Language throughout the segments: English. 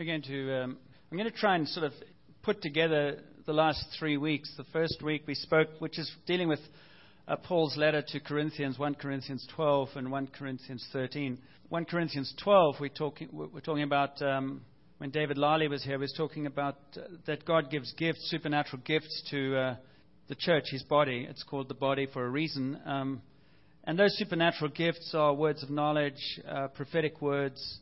We're going to, um, I'm going to try and sort of put together the last three weeks. The first week we spoke, which is dealing with uh, Paul's letter to Corinthians, 1 Corinthians 12 and 1 Corinthians 13. 1 Corinthians 12, we're talking, we're talking about, um, when David Lally was here, we was talking about uh, that God gives gifts, supernatural gifts to uh, the church, his body. It's called the body for a reason. Um, and those supernatural gifts are words of knowledge, uh, prophetic words,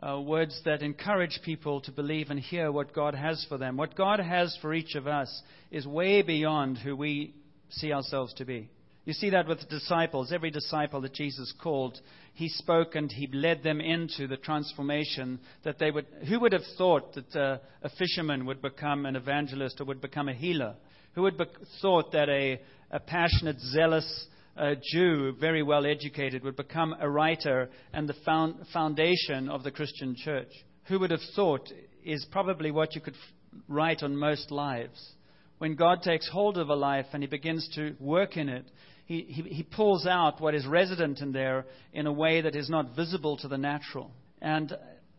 uh, words that encourage people to believe and hear what God has for them. What God has for each of us is way beyond who we see ourselves to be. You see that with the disciples. Every disciple that Jesus called, he spoke and he led them into the transformation that they would. Who would have thought that uh, a fisherman would become an evangelist or would become a healer? Who would have thought that a, a passionate, zealous, a Jew, very well educated, would become a writer and the found, foundation of the Christian church. Who would have thought is probably what you could f- write on most lives. When God takes hold of a life and He begins to work in it, he, he, he pulls out what is resident in there in a way that is not visible to the natural. And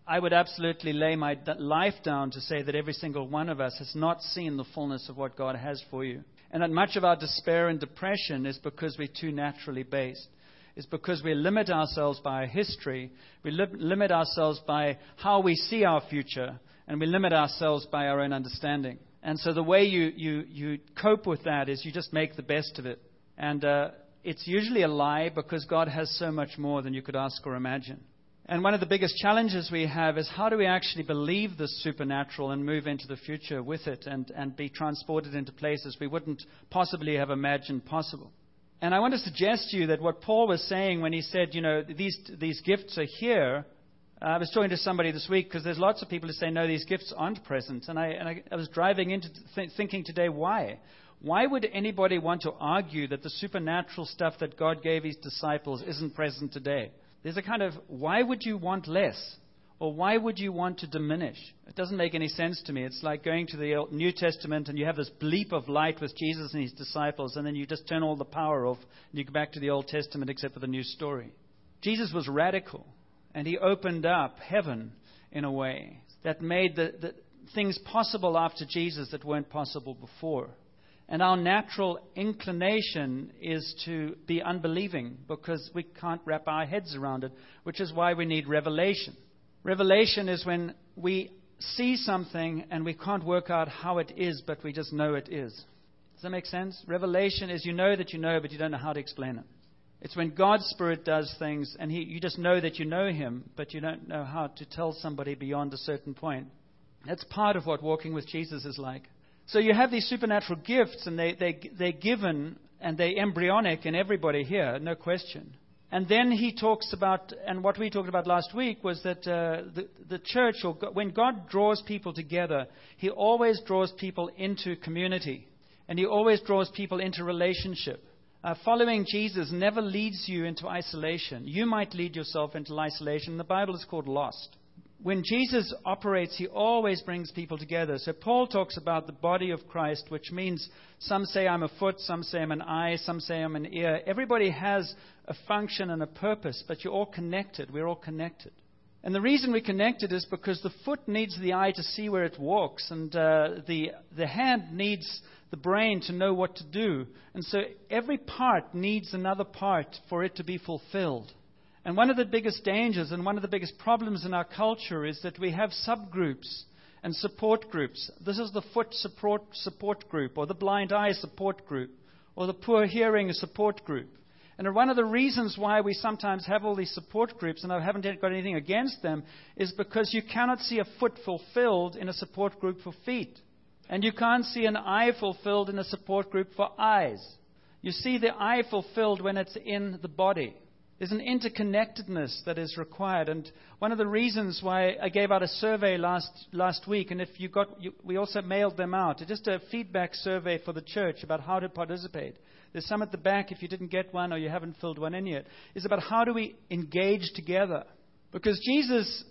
I would absolutely lay my life down to say that every single one of us has not seen the fullness of what God has for you. And that much of our despair and depression is because we're too naturally based. It's because we limit ourselves by our history, we li- limit ourselves by how we see our future, and we limit ourselves by our own understanding. And so the way you, you, you cope with that is you just make the best of it. And uh, it's usually a lie because God has so much more than you could ask or imagine. And one of the biggest challenges we have is how do we actually believe the supernatural and move into the future with it and, and be transported into places we wouldn't possibly have imagined possible. And I want to suggest to you that what Paul was saying when he said, you know, these, these gifts are here, uh, I was talking to somebody this week because there's lots of people who say, no, these gifts aren't present. And I, and I, I was driving into th- thinking today, why? Why would anybody want to argue that the supernatural stuff that God gave his disciples isn't present today? There's a kind of why would you want less? Or why would you want to diminish? It doesn't make any sense to me. It's like going to the New Testament and you have this bleep of light with Jesus and his disciples, and then you just turn all the power off and you go back to the Old Testament except for the new story. Jesus was radical, and he opened up heaven in a way that made the, the things possible after Jesus that weren't possible before. And our natural inclination is to be unbelieving because we can't wrap our heads around it, which is why we need revelation. Revelation is when we see something and we can't work out how it is, but we just know it is. Does that make sense? Revelation is you know that you know, but you don't know how to explain it. It's when God's Spirit does things and he, you just know that you know Him, but you don't know how to tell somebody beyond a certain point. That's part of what walking with Jesus is like. So you have these supernatural gifts, and they, they, they're given and they're embryonic in everybody here, no question. And then he talks about, and what we talked about last week was that uh, the, the church, or God, when God draws people together, he always draws people into community, and he always draws people into relationship. Uh, following Jesus never leads you into isolation. You might lead yourself into isolation. The Bible is called lost when Jesus operates, he always brings people together. So Paul talks about the body of Christ, which means some say I'm a foot, some say I'm an eye, some say I'm an ear. Everybody has a function and a purpose, but you're all connected. We're all connected. And the reason we're connected is because the foot needs the eye to see where it walks, and uh, the, the hand needs the brain to know what to do. And so every part needs another part for it to be fulfilled. And one of the biggest dangers and one of the biggest problems in our culture is that we have subgroups and support groups. This is the foot support, support group, or the blind eye support group, or the poor hearing support group. And one of the reasons why we sometimes have all these support groups, and I haven't got anything against them, is because you cannot see a foot fulfilled in a support group for feet. And you can't see an eye fulfilled in a support group for eyes. You see the eye fulfilled when it's in the body. There's an interconnectedness that is required. And one of the reasons why I gave out a survey last, last week, and if you got, you, we also mailed them out, just a feedback survey for the church about how to participate. There's some at the back if you didn't get one or you haven't filled one in yet. It's about how do we engage together. Because Jesus,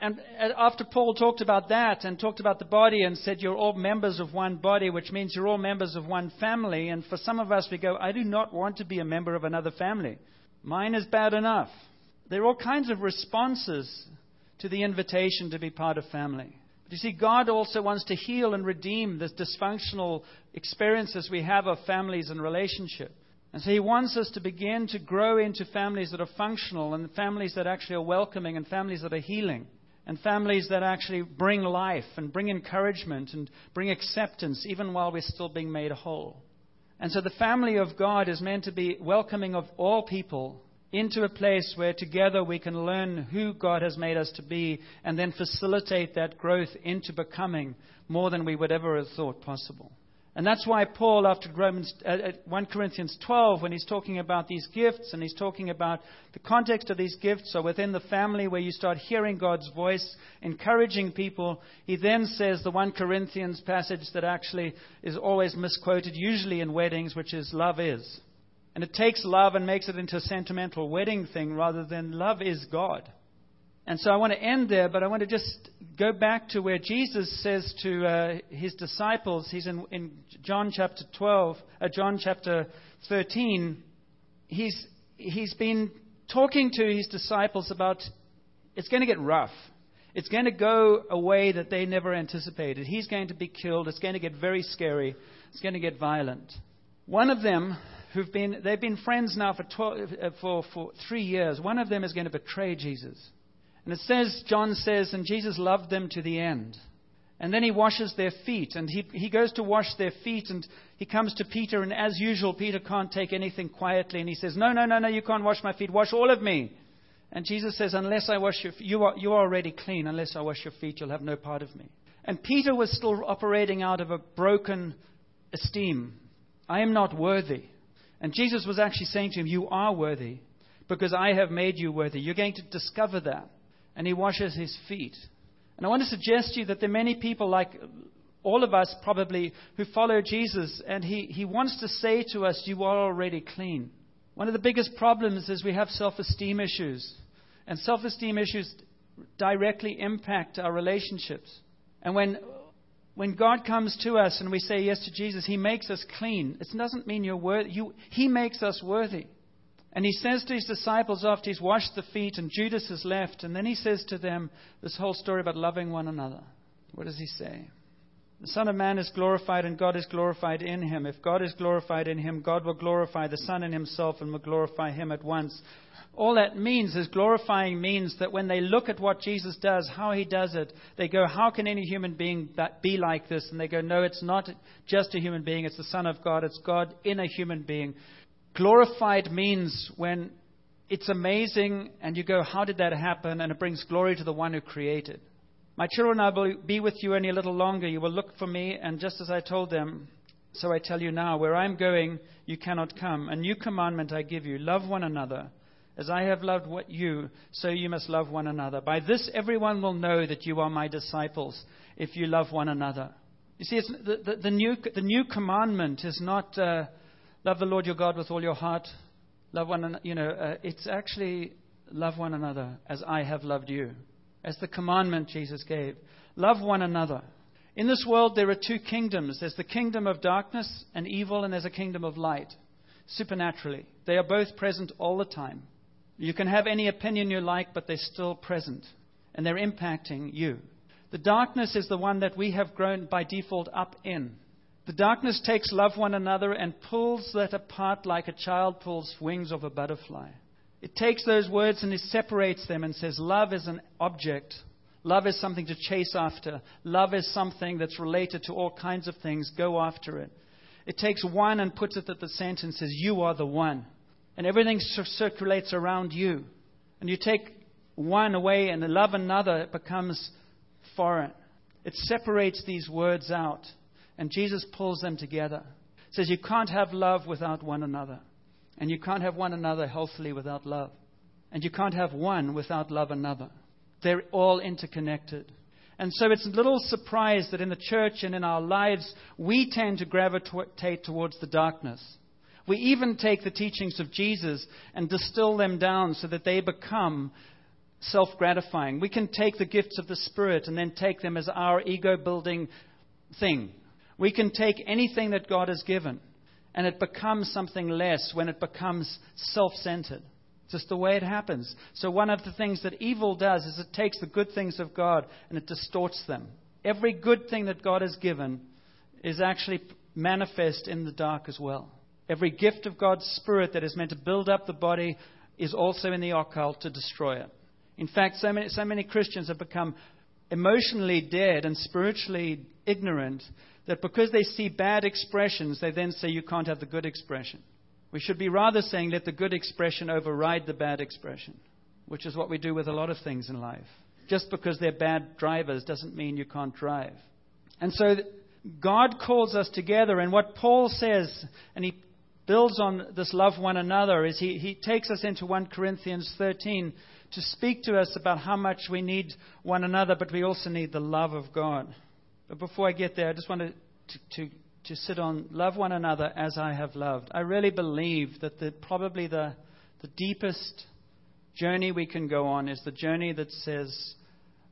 and after Paul talked about that and talked about the body and said you're all members of one body, which means you're all members of one family, and for some of us we go, I do not want to be a member of another family. Mine is bad enough. There are all kinds of responses to the invitation to be part of family. But you see, God also wants to heal and redeem the dysfunctional experiences we have of families and relationship. And so He wants us to begin to grow into families that are functional and families that actually are welcoming and families that are healing and families that actually bring life and bring encouragement and bring acceptance even while we're still being made whole. And so the family of God is meant to be welcoming of all people into a place where together we can learn who God has made us to be and then facilitate that growth into becoming more than we would ever have thought possible. And that's why Paul, after Romans, uh, 1 Corinthians 12, when he's talking about these gifts and he's talking about the context of these gifts so within the family where you start hearing God's voice, encouraging people, he then says the 1 Corinthians passage that actually is always misquoted, usually in weddings, which is love is. And it takes love and makes it into a sentimental wedding thing rather than love is God. And so I want to end there, but I want to just go back to where Jesus says to uh, his disciples, he's in, in John chapter 12, uh, John chapter 13, he's, he's been talking to his disciples about it's going to get rough. It's going to go a way that they never anticipated. He's going to be killed. It's going to get very scary. It's going to get violent. One of them, who've been, they've been friends now for, 12, uh, for, for three years, one of them is going to betray Jesus. And it says, John says, and Jesus loved them to the end. And then he washes their feet, and he, he goes to wash their feet, and he comes to Peter, and as usual, Peter can't take anything quietly, and he says, No, no, no, no, you can't wash my feet, wash all of me. And Jesus says, Unless I wash your feet, you are, you are already clean, unless I wash your feet, you'll have no part of me. And Peter was still operating out of a broken esteem. I am not worthy. And Jesus was actually saying to him, You are worthy, because I have made you worthy. You're going to discover that and he washes his feet. And I want to suggest to you that there are many people like all of us probably who follow Jesus, and he, he wants to say to us, You are already clean. One of the biggest problems is we have self esteem issues. And self esteem issues directly impact our relationships. And when, when God comes to us and we say yes to Jesus, He makes us clean. It doesn't mean you're worthy. You, he makes us worthy. And he says to his disciples after he's washed the feet and Judas has left, and then he says to them this whole story about loving one another. What does he say? The Son of Man is glorified and God is glorified in him. If God is glorified in him, God will glorify the Son in himself and will glorify him at once. All that means is glorifying means that when they look at what Jesus does, how he does it, they go, How can any human being be like this? And they go, No, it's not just a human being, it's the Son of God, it's God in a human being Glorified means when it's amazing and you go, How did that happen? And it brings glory to the one who created. My children, I will be with you only a little longer. You will look for me, and just as I told them, so I tell you now, where I'm going, you cannot come. A new commandment I give you love one another. As I have loved you, so you must love one another. By this, everyone will know that you are my disciples, if you love one another. You see, the, the, the, new, the new commandment is not. Uh, love the Lord your God with all your heart. Love one another. You know, uh, it's actually love one another as I have loved you. As the commandment Jesus gave. Love one another. In this world, there are two kingdoms there's the kingdom of darkness and evil, and there's a kingdom of light, supernaturally. They are both present all the time. You can have any opinion you like, but they're still present, and they're impacting you. The darkness is the one that we have grown by default up in. The darkness takes love one another and pulls that apart like a child pulls wings of a butterfly. It takes those words and it separates them and says, Love is an object. Love is something to chase after. Love is something that's related to all kinds of things. Go after it. It takes one and puts it at the center and says, You are the one. And everything circulates around you. And you take one away and love another, it becomes foreign. It separates these words out. And Jesus pulls them together. Says you can't have love without one another. And you can't have one another healthily without love. And you can't have one without love another. They're all interconnected. And so it's a little surprise that in the church and in our lives, we tend to gravitate towards the darkness. We even take the teachings of Jesus and distill them down so that they become self gratifying. We can take the gifts of the Spirit and then take them as our ego building thing. We can take anything that God has given and it becomes something less when it becomes self centered. Just the way it happens. So, one of the things that evil does is it takes the good things of God and it distorts them. Every good thing that God has given is actually manifest in the dark as well. Every gift of God's Spirit that is meant to build up the body is also in the occult to destroy it. In fact, so many, so many Christians have become emotionally dead and spiritually ignorant that because they see bad expressions, they then say you can't have the good expression. We should be rather saying let the good expression override the bad expression, which is what we do with a lot of things in life. Just because they're bad drivers doesn't mean you can't drive. And so God calls us together, and what Paul says, and he builds on this love one another, is he, he takes us into 1 Corinthians 13 to speak to us about how much we need one another, but we also need the love of God. But before I get there, I just want to, to, to sit on love one another as I have loved. I really believe that the, probably the, the deepest journey we can go on is the journey that says,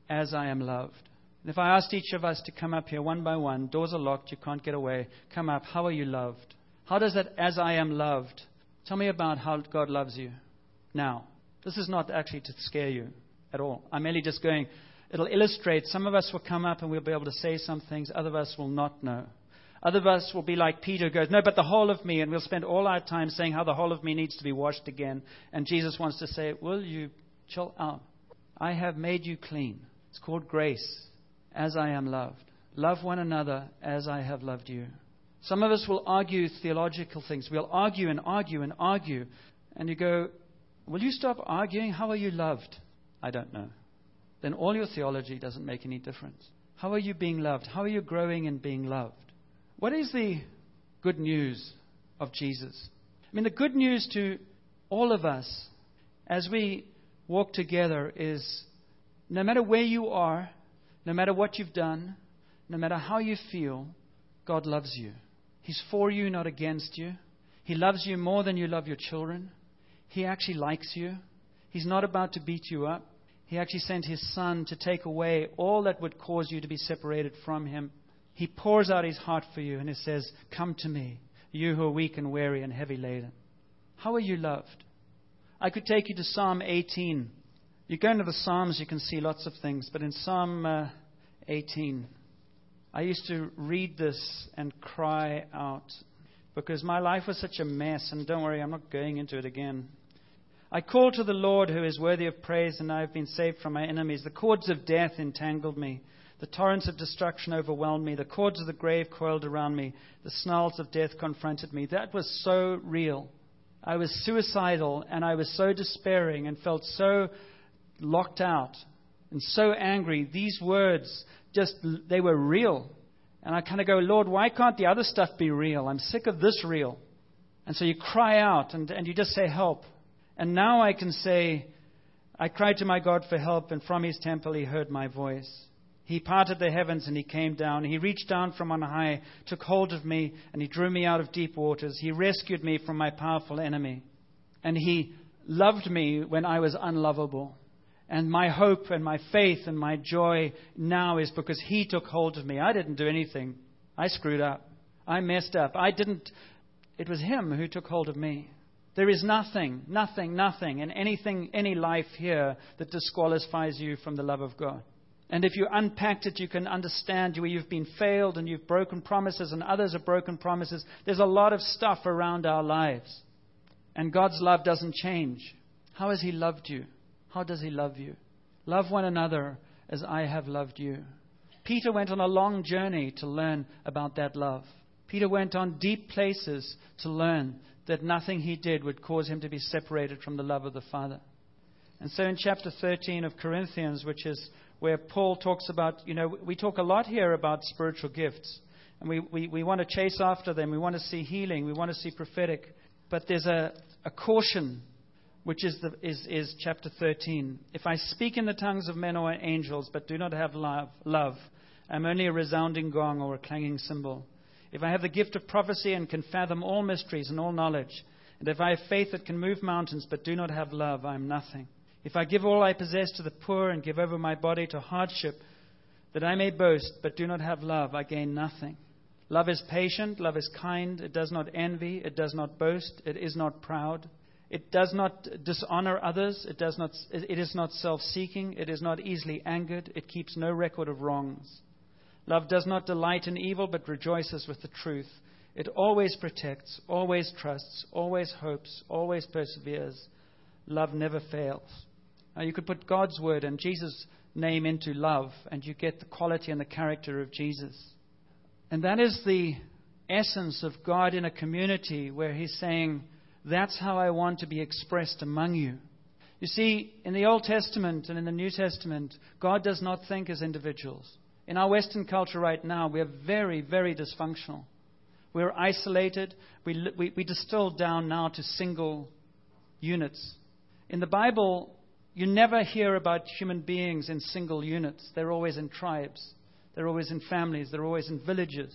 as I am loved. And if I asked each of us to come up here one by one, doors are locked, you can't get away, come up, how are you loved? How does that, as I am loved, tell me about how God loves you now? This is not actually to scare you at all. I'm merely just going, it'll illustrate. Some of us will come up and we'll be able to say some things, other of us will not know. Other of us will be like Peter who goes, No, but the whole of me, and we'll spend all our time saying how the whole of me needs to be washed again. And Jesus wants to say, Will you chill out? I have made you clean. It's called grace, as I am loved. Love one another as I have loved you. Some of us will argue theological things. We'll argue and argue and argue. And you go, Will you stop arguing? How are you loved? I don't know. Then all your theology doesn't make any difference. How are you being loved? How are you growing in being loved? What is the good news of Jesus? I mean, the good news to all of us as we walk together is no matter where you are, no matter what you've done, no matter how you feel, God loves you. He's for you, not against you. He loves you more than you love your children. He actually likes you. He's not about to beat you up. He actually sent His Son to take away all that would cause you to be separated from Him. He pours out His heart for you and He says, Come to me, you who are weak and weary and heavy laden. How are you loved? I could take you to Psalm 18. You go into the Psalms, you can see lots of things, but in Psalm uh, 18, I used to read this and cry out because my life was such a mess, and don't worry, I'm not going into it again. I call to the Lord who is worthy of praise, and I have been saved from my enemies. The cords of death entangled me. The torrents of destruction overwhelmed me. The cords of the grave coiled around me. The snarls of death confronted me. That was so real. I was suicidal, and I was so despairing and felt so locked out and so angry. These words just, they were real. And I kind of go, Lord, why can't the other stuff be real? I'm sick of this real. And so you cry out and, and you just say, Help. And now I can say, I cried to my God for help, and from his temple he heard my voice. He parted the heavens and he came down. He reached down from on high, took hold of me, and he drew me out of deep waters. He rescued me from my powerful enemy. And he loved me when I was unlovable. And my hope and my faith and my joy now is because he took hold of me. I didn't do anything. I screwed up. I messed up. I didn't. It was him who took hold of me. There is nothing, nothing, nothing in anything, any life here that disqualifies you from the love of God. And if you unpacked it, you can understand where you've been failed and you've broken promises and others have broken promises. There's a lot of stuff around our lives. And God's love doesn't change. How has He loved you? How does He love you? Love one another as I have loved you. Peter went on a long journey to learn about that love. Peter went on deep places to learn that nothing he did would cause him to be separated from the love of the Father. And so in chapter 13 of Corinthians, which is where Paul talks about, you know, we talk a lot here about spiritual gifts. And we, we, we want to chase after them. We want to see healing. We want to see prophetic. But there's a, a caution, which is, the, is, is chapter 13. If I speak in the tongues of men or angels, but do not have love, love, I'm only a resounding gong or a clanging cymbal. If I have the gift of prophecy and can fathom all mysteries and all knowledge, and if I have faith that can move mountains but do not have love, I am nothing. If I give all I possess to the poor and give over my body to hardship, that I may boast but do not have love, I gain nothing. Love is patient, love is kind, it does not envy, it does not boast, it is not proud, It does not dishonor others. It, does not, it is not self seeking. It is not easily angered. It keeps no record of wrongs. Love does not delight in evil, but rejoices with the truth. It always protects, always trusts, always hopes, always perseveres. Love never fails. Now, you could put God's word and Jesus' name into love, and you get the quality and the character of Jesus. And that is the essence of God in a community where He's saying, That's how I want to be expressed among you. You see, in the Old Testament and in the New Testament, God does not think as individuals. In our Western culture right now, we are very, very dysfunctional. We're isolated. We, we, we distill down now to single units. In the Bible, you never hear about human beings in single units. They're always in tribes, they're always in families, they're always in villages.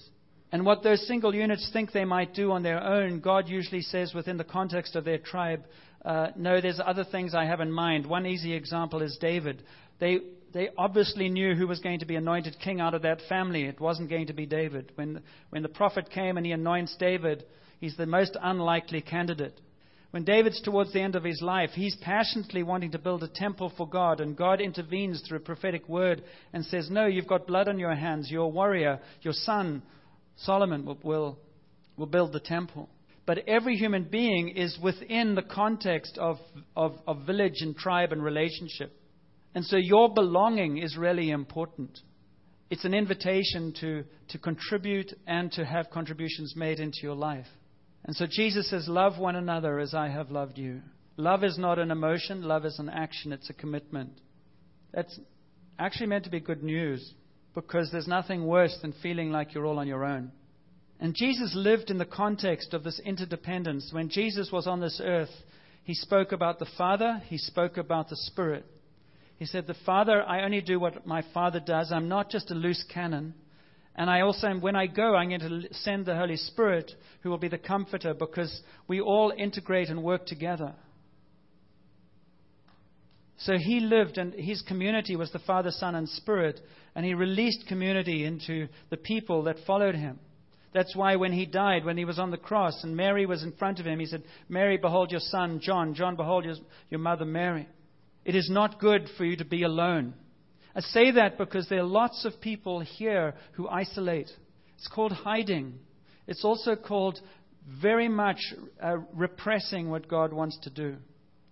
And what those single units think they might do on their own, God usually says within the context of their tribe, uh, no, there's other things I have in mind. One easy example is David. They, they obviously knew who was going to be anointed king out of that family. It wasn't going to be David. When, when the prophet came and he anoints David, he's the most unlikely candidate. When David's towards the end of his life, he's passionately wanting to build a temple for God, and God intervenes through a prophetic word and says, No, you've got blood on your hands. You're a warrior. Your son, Solomon, will, will, will build the temple. But every human being is within the context of, of, of village and tribe and relationship. And so your belonging is really important. It's an invitation to, to contribute and to have contributions made into your life. And so Jesus says, Love one another as I have loved you. Love is not an emotion, love is an action, it's a commitment. That's actually meant to be good news because there's nothing worse than feeling like you're all on your own. And Jesus lived in the context of this interdependence. When Jesus was on this earth, he spoke about the Father, he spoke about the Spirit. He said, The Father, I only do what my Father does. I'm not just a loose cannon. And I also, when I go, I'm going to send the Holy Spirit, who will be the comforter, because we all integrate and work together. So he lived, and his community was the Father, Son, and Spirit, and he released community into the people that followed him. That's why when he died, when he was on the cross, and Mary was in front of him, he said, Mary, behold your son, John. John, behold your, your mother, Mary. It is not good for you to be alone. I say that because there are lots of people here who isolate. It's called hiding. It's also called very much uh, repressing what God wants to do.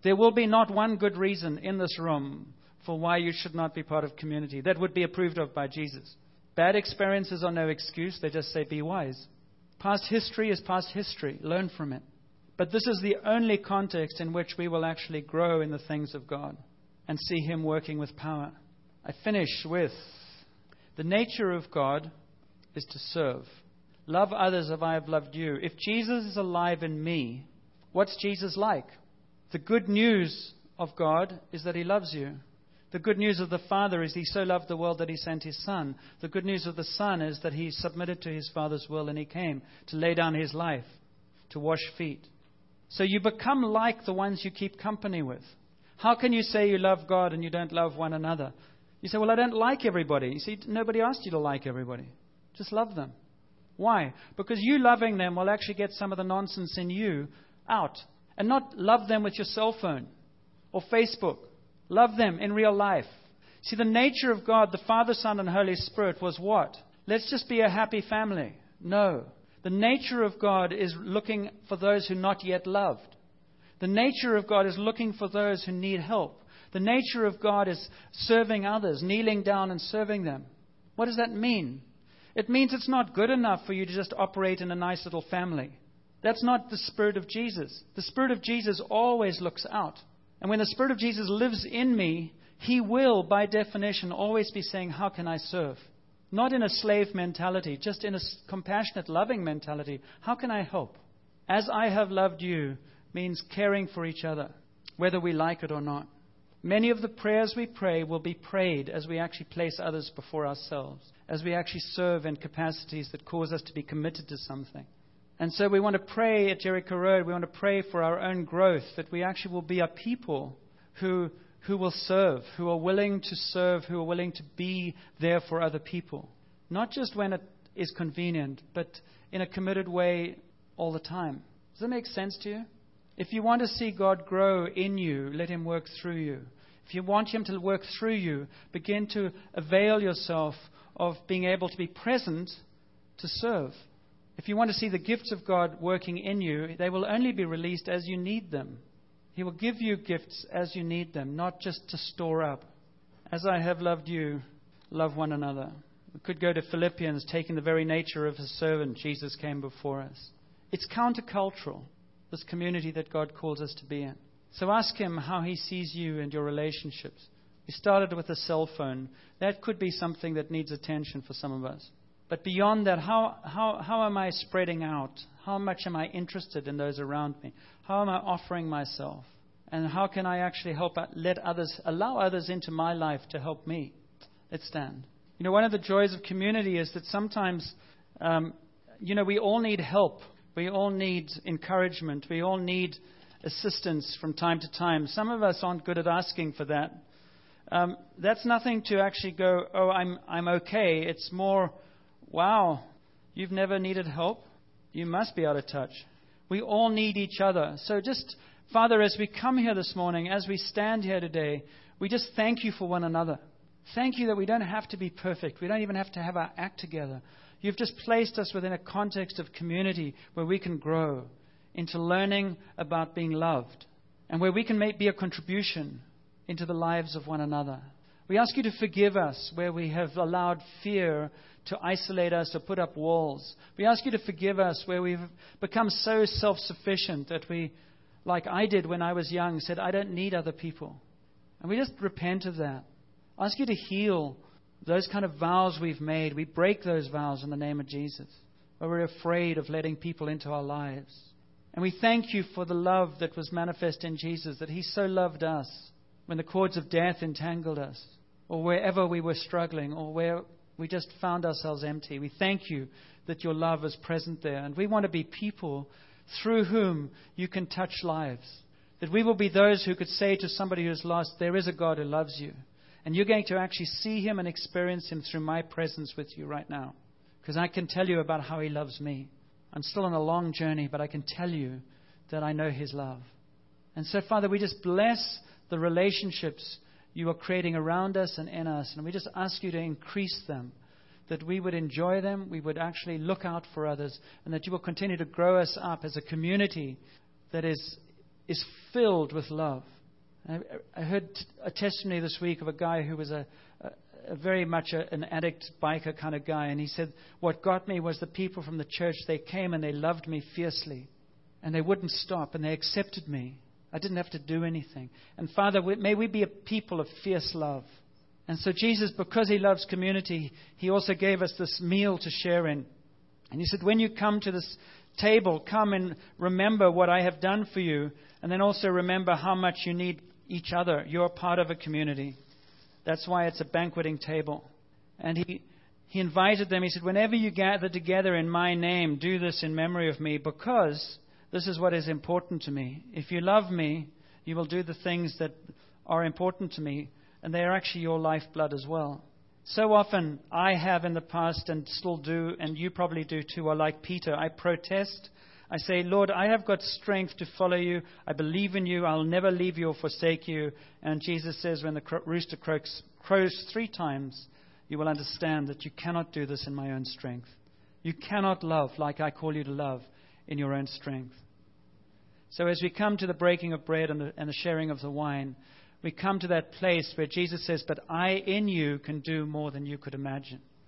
There will be not one good reason in this room for why you should not be part of community that would be approved of by Jesus. Bad experiences are no excuse. They just say, be wise. Past history is past history. Learn from it. But this is the only context in which we will actually grow in the things of God and see Him working with power. I finish with the nature of God is to serve. Love others as I have loved you. If Jesus is alive in me, what's Jesus like? The good news of God is that He loves you. The good news of the Father is He so loved the world that He sent His Son. The good news of the Son is that He submitted to His Father's will and He came to lay down His life, to wash feet. So you become like the ones you keep company with. How can you say you love God and you don't love one another? You say, Well, I don't like everybody. You see, nobody asked you to like everybody. Just love them. Why? Because you loving them will actually get some of the nonsense in you out. And not love them with your cell phone or Facebook. Love them in real life. See, the nature of God, the Father, Son, and Holy Spirit, was what? Let's just be a happy family. No. The nature of God is looking for those who not yet loved. The nature of God is looking for those who need help. The nature of God is serving others, kneeling down and serving them. What does that mean? It means it's not good enough for you to just operate in a nice little family. That's not the Spirit of Jesus. The Spirit of Jesus always looks out. And when the Spirit of Jesus lives in me, He will, by definition, always be saying, How can I serve? Not in a slave mentality, just in a compassionate, loving mentality. How can I help? As I have loved you means caring for each other, whether we like it or not. Many of the prayers we pray will be prayed as we actually place others before ourselves, as we actually serve in capacities that cause us to be committed to something. And so we want to pray at Jericho Road, we want to pray for our own growth, that we actually will be a people who, who will serve, who are willing to serve, who are willing to be there for other people. Not just when it is convenient, but in a committed way all the time. Does that make sense to you? If you want to see God grow in you, let Him work through you. If you want Him to work through you, begin to avail yourself of being able to be present to serve. If you want to see the gifts of God working in you, they will only be released as you need them. He will give you gifts as you need them, not just to store up. As I have loved you, love one another. We could go to Philippians, taking the very nature of his servant, Jesus came before us. It's countercultural, this community that God calls us to be in. So ask Him how He sees you and your relationships. We started with a cell phone. That could be something that needs attention for some of us. But beyond that, how, how, how am I spreading out? How much am I interested in those around me? How am I offering myself? And how can I actually help let others, allow others into my life to help me? Let's stand. You know, one of the joys of community is that sometimes, um, you know, we all need help. We all need encouragement. We all need assistance from time to time. Some of us aren't good at asking for that. Um, that's nothing to actually go, oh, I'm, I'm okay. It's more, wow, you've never needed help? You must be out of touch. We all need each other. So just, Father, as we come here this morning, as we stand here today, we just thank you for one another. Thank you that we don't have to be perfect. We don't even have to have our act together. You've just placed us within a context of community where we can grow into learning about being loved and where we can make, be a contribution into the lives of one another. We ask you to forgive us where we have allowed fear to isolate us or put up walls. We ask you to forgive us where we've become so self sufficient that we, like I did when I was young, said, I don't need other people. And we just repent of that. I ask you to heal those kind of vows we've made. We break those vows in the name of Jesus, where we're afraid of letting people into our lives. And we thank you for the love that was manifest in Jesus, that He so loved us when the cords of death entangled us, or wherever we were struggling, or where we just found ourselves empty. We thank you that your love is present there. And we want to be people through whom you can touch lives. That we will be those who could say to somebody who's lost, There is a God who loves you. And you're going to actually see him and experience him through my presence with you right now. Because I can tell you about how he loves me. I'm still on a long journey, but I can tell you that I know his love. And so, Father, we just bless the relationships you are creating around us and in us. And we just ask you to increase them, that we would enjoy them, we would actually look out for others, and that you will continue to grow us up as a community that is, is filled with love. I, I heard a testimony this week of a guy who was a, a, a very much a, an addict biker kind of guy, and he said, What got me was the people from the church. They came and they loved me fiercely, and they wouldn't stop, and they accepted me. I didn't have to do anything. And Father, may we be a people of fierce love. And so, Jesus, because He loves community, He also gave us this meal to share in. And He said, When you come to this table, come and remember what I have done for you, and then also remember how much you need each other. You're part of a community. That's why it's a banqueting table. And he, he invited them. He said, Whenever you gather together in my name, do this in memory of me, because this is what is important to me. If you love me, you will do the things that are important to me, and they are actually your lifeblood as well. So often, I have in the past and still do, and you probably do too, are like Peter. I protest I say, Lord, I have got strength to follow you. I believe in you. I'll never leave you or forsake you. And Jesus says, when the rooster croaks, crows three times, you will understand that you cannot do this in my own strength. You cannot love like I call you to love in your own strength. So as we come to the breaking of bread and the, and the sharing of the wine, we come to that place where Jesus says, But I in you can do more than you could imagine.